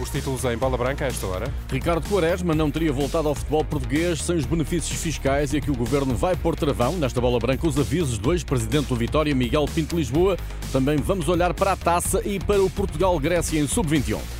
Os títulos em bola branca a esta hora. Ricardo Quaresma não teria voltado ao futebol português sem os benefícios fiscais e aqui o governo vai pôr travão. Nesta bola branca, os avisos do ex-presidente do Vitória, Miguel Pinto Lisboa. Também vamos olhar para a taça e para o Portugal-Grécia em sub-21.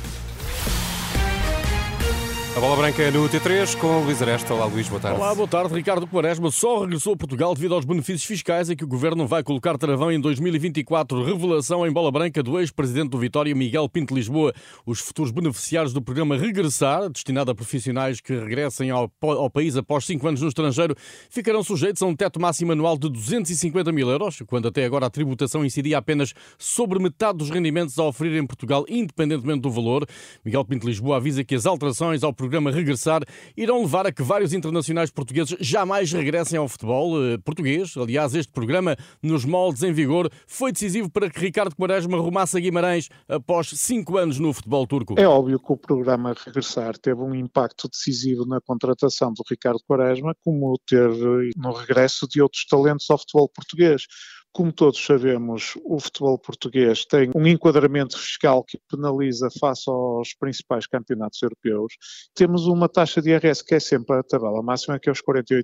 A bola branca no T3 com Luís Aresta. Olá, Luís, boa tarde. Olá, boa tarde. Ricardo Quaresma só regressou a Portugal devido aos benefícios fiscais e que o governo vai colocar travão em 2024. Revelação em bola branca do ex-presidente do Vitória, Miguel Pinto Lisboa. Os futuros beneficiários do programa Regressar, destinado a profissionais que regressem ao, ao país após 5 anos no estrangeiro, ficarão sujeitos a um teto máximo anual de 250 mil euros, quando até agora a tributação incidia apenas sobre metade dos rendimentos a oferir em Portugal, independentemente do valor. Miguel Pinto Lisboa avisa que as alterações ao programa Regressar irão levar a que vários internacionais portugueses jamais regressem ao futebol eh, português. Aliás, este programa, nos moldes em vigor, foi decisivo para que Ricardo Quaresma arrumasse a Guimarães após cinco anos no futebol turco. É óbvio que o programa Regressar teve um impacto decisivo na contratação do Ricardo Quaresma, como teve no regresso de outros talentos ao futebol português. Como todos sabemos, o futebol português tem um enquadramento fiscal que penaliza face aos principais campeonatos europeus. Temos uma taxa de IRS que é sempre a tabela máxima, que é os 48%,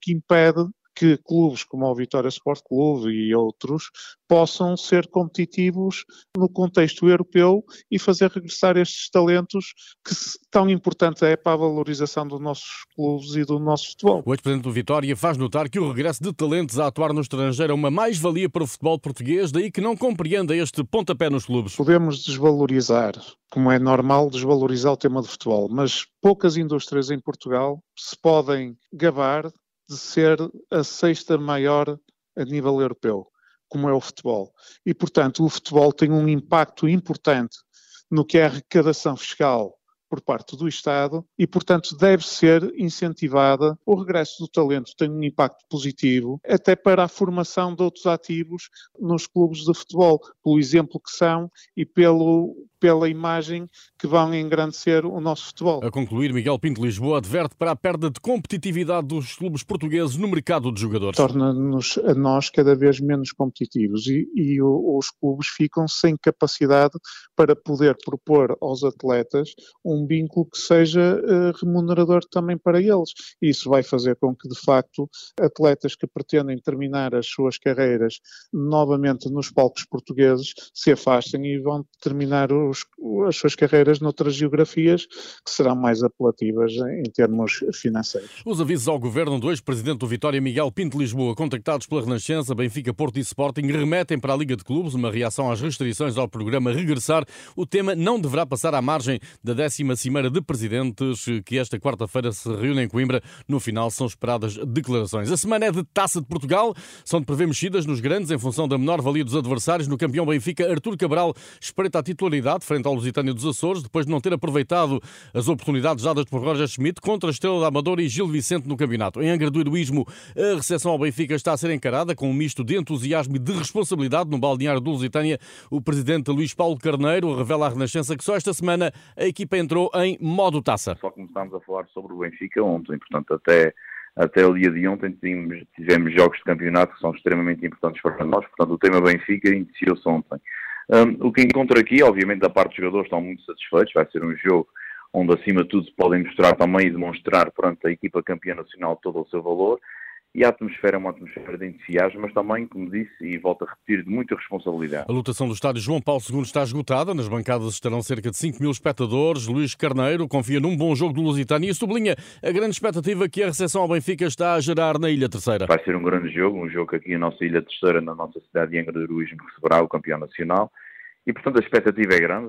que impede que clubes como o Vitória Sport Clube e outros possam ser competitivos no contexto europeu e fazer regressar estes talentos que tão importante é para a valorização dos nossos clubes e do nosso futebol. O ex-presidente do Vitória faz notar que o regresso de talentos a atuar no estrangeiro é uma mais-valia para o futebol português, daí que não compreenda este pontapé nos clubes. Podemos desvalorizar, como é normal desvalorizar o tema do futebol, mas poucas indústrias em Portugal se podem gabar de ser a sexta maior a nível europeu, como é o futebol. E, portanto, o futebol tem um impacto importante no que é a arrecadação fiscal por parte do Estado e, portanto, deve ser incentivada. O regresso do talento tem um impacto positivo até para a formação de outros ativos nos clubes de futebol, pelo exemplo que são e pelo, pela imagem que vão engrandecer o nosso futebol. A concluir, Miguel Pinto Lisboa adverte para a perda de competitividade dos clubes portugueses no mercado de jogadores. Torna-nos a nós cada vez menos competitivos e, e os clubes ficam sem capacidade para poder propor aos atletas um vínculo que seja uh, remunerador também para eles. Isso vai fazer com que, de facto, atletas que pretendem terminar as suas carreiras novamente nos palcos portugueses se afastem e vão terminar os, as suas carreiras noutras geografias que serão mais apelativas em termos financeiros. Os avisos ao governo do ex-presidente do Vitória, Miguel Pinto Lisboa, contactados pela Renascença, Benfica, Porto e Sporting, remetem para a Liga de Clubes uma reação às restrições ao programa Regressar. O tema não deverá passar à margem da décima Cimeira de Presidentes, que esta quarta-feira se reúne em Coimbra. No final são esperadas declarações. A semana é de Taça de Portugal. São de prever mexidas nos grandes em função da menor valia dos adversários. No campeão Benfica, Artur Cabral espreita a titularidade frente ao Lusitânia dos Açores, depois de não ter aproveitado as oportunidades dadas por Roger Schmidt contra a Estrela da Amadora e Gil Vicente no campeonato. Em Angra do Heroísmo, a recepção ao Benfica está a ser encarada com um misto de entusiasmo e de responsabilidade no balneário do Lusitânia. O presidente Luís Paulo Carneiro revela à Renascença que só esta semana a equipa entrou em modo taça. Só começámos a falar sobre o Benfica ontem, portanto, até, até o dia de ontem tivemos, tivemos jogos de campeonato que são extremamente importantes para nós, portanto, o tema Benfica iniciou-se ontem. Um, o que encontro aqui, obviamente, da parte dos jogadores estão muito satisfeitos, vai ser um jogo onde, acima de tudo, podem mostrar também e demonstrar perante a equipa campeã nacional todo o seu valor e a atmosfera é uma atmosfera de entusiasmo, mas também, como disse, e volto a repetir, de muita responsabilidade. A lotação do estádio João Paulo II está esgotada. Nas bancadas estarão cerca de 5 mil espectadores. Luís Carneiro confia num bom jogo do Lusitânia e sublinha a grande expectativa que a recepção ao Benfica está a gerar na Ilha Terceira. Vai ser um grande jogo, um jogo que aqui na nossa Ilha Terceira, na nossa cidade de Angra do Heroísmo, receberá o campeão nacional. E, portanto, a expectativa é grande.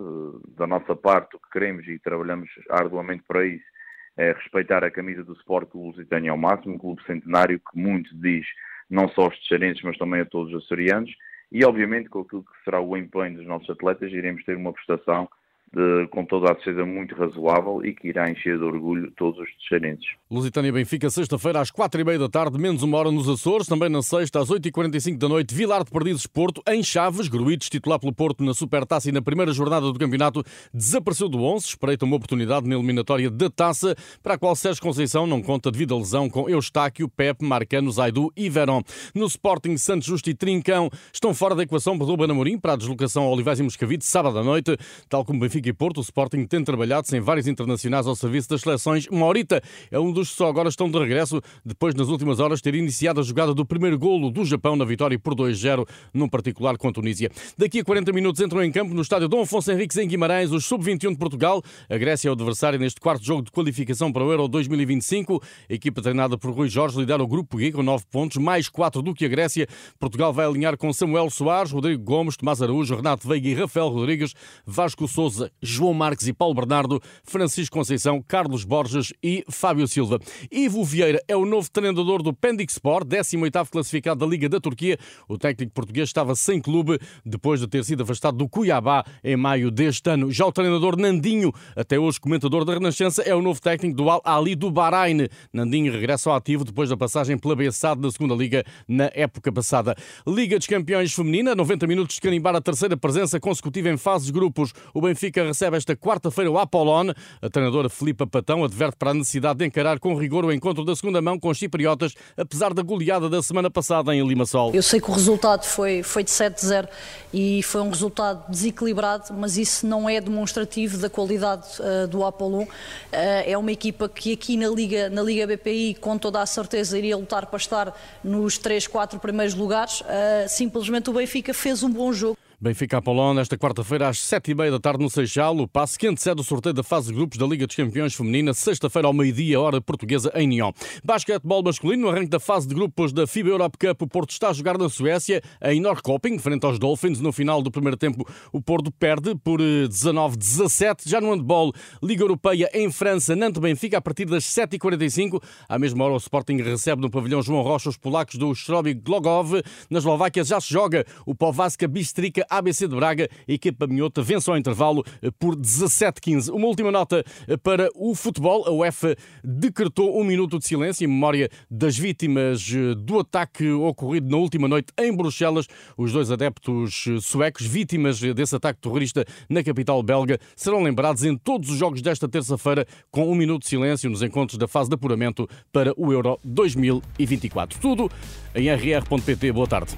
Da nossa parte, o que queremos e trabalhamos arduamente para isso é respeitar a camisa do Sport Clube Lusitânia ao máximo, um clube centenário que muito diz não só aos texarenses, mas também a todos os açorianos. E, obviamente, com aquilo que será o empenho dos nossos atletas, iremos ter uma prestação de, com toda a certeza muito razoável e que irá encher de orgulho todos os teixeirenses. Lusitânia Benfica, sexta-feira às quatro e meia da tarde, menos uma hora nos Açores, também na sexta às oito e quarenta e cinco da noite, Vilar de Perdizes Porto, em Chaves, Gruites, titular pelo Porto na Supertaça e na primeira jornada do campeonato, desapareceu do 11, espreita uma oportunidade na eliminatória da Taça, para a qual Sérgio Conceição não conta devido à lesão com Eustáquio, Pepe, Marcano, Zaidu e Verón. No Sporting, Santos Justo e Trincão estão fora da equação por Ruben Amorim para a deslocação ao Olivais e Moscavide, sábado à noite, tal como Benfica e Porto, o Sporting tem trabalhado sem vários internacionais ao serviço das seleções. Maurita é um dos que só agora estão de regresso, depois nas últimas horas ter iniciado a jogada do primeiro golo do Japão na vitória por 2-0, num particular com a Tunísia. Daqui a 40 minutos entram em campo no estádio Dom Afonso Henriques em Guimarães os sub-21 de Portugal. A Grécia é o adversário neste quarto jogo de qualificação para o Euro 2025. A equipa treinada por Rui Jorge lidera o grupo G com 9 pontos, mais 4 do que a Grécia. Portugal vai alinhar com Samuel Soares, Rodrigo Gomes, Tomás Araújo, Renato Veiga e Rafael Rodrigues, Vasco Souza, João Marques e Paulo Bernardo, Francisco Conceição, Carlos Borges e Fábio Silva. Ivo Vieira é o novo treinador do Pendik Sport, 18º classificado da Liga da Turquia. O técnico português estava sem clube depois de ter sido afastado do Cuiabá em maio deste ano. Já o treinador Nandinho, até hoje comentador da Renascença, é o novo técnico do Al Ali do Bahrein. Nandinho regressa ao ativo depois da passagem pela Bessade da segunda Liga na época passada. Liga dos Campeões Feminina, 90 minutos de carimbar a terceira presença consecutiva em fases de grupos. O Benfica recebe esta quarta-feira o Apollon. A treinadora Filipa Patão adverte para a necessidade de encarar com rigor o encontro da segunda mão com os cipriotas, apesar da goleada da semana passada em Limassol. Eu sei que o resultado foi, foi de 7-0 e foi um resultado desequilibrado, mas isso não é demonstrativo da qualidade uh, do Apollon. Uh, é uma equipa que aqui na Liga, na Liga BPI, com toda a certeza, iria lutar para estar nos 3, 4 primeiros lugares. Uh, simplesmente o Benfica fez um bom jogo. Benfica Apolón, esta quarta-feira às sete e meia da tarde no Seixal. O passe quente cede o sorteio da fase de grupos da Liga dos Campeões Feminina, sexta-feira ao meio-dia, hora portuguesa, em Nyon. Basquetebol masculino, no arranque da fase de grupos da FIBA Europe Cup, o Porto está a jogar na Suécia, em Norrköping, frente aos Dolphins. No final do primeiro tempo, o Porto perde por 19-17. Eh, Já no handball, Liga Europeia em França, Nantes-Benfica, a partir das 7h45. À mesma hora, o Sporting recebe no pavilhão João Rocha os polacos do Strobi Glogov. Na Eslováquia já se joga o Povaska Bistrica ABC de Braga, equipa minhota vence ao intervalo eh, por 17-15. Uma última nota eh, para o futebol. A UEFA decretou um minuto de silêncio em memória das vítimas eh, do ataque ocorrido na última noite em Bruxelas. Os dois adeptos suecos, vítimas desse ataque terrorista na capital belga, serão lembrados em todos os jogos desta terça-feira com um minuto de silêncio nos encontros da fase de apuramento para o Euro 2024. Tudo em rr.pt. Boa tarde.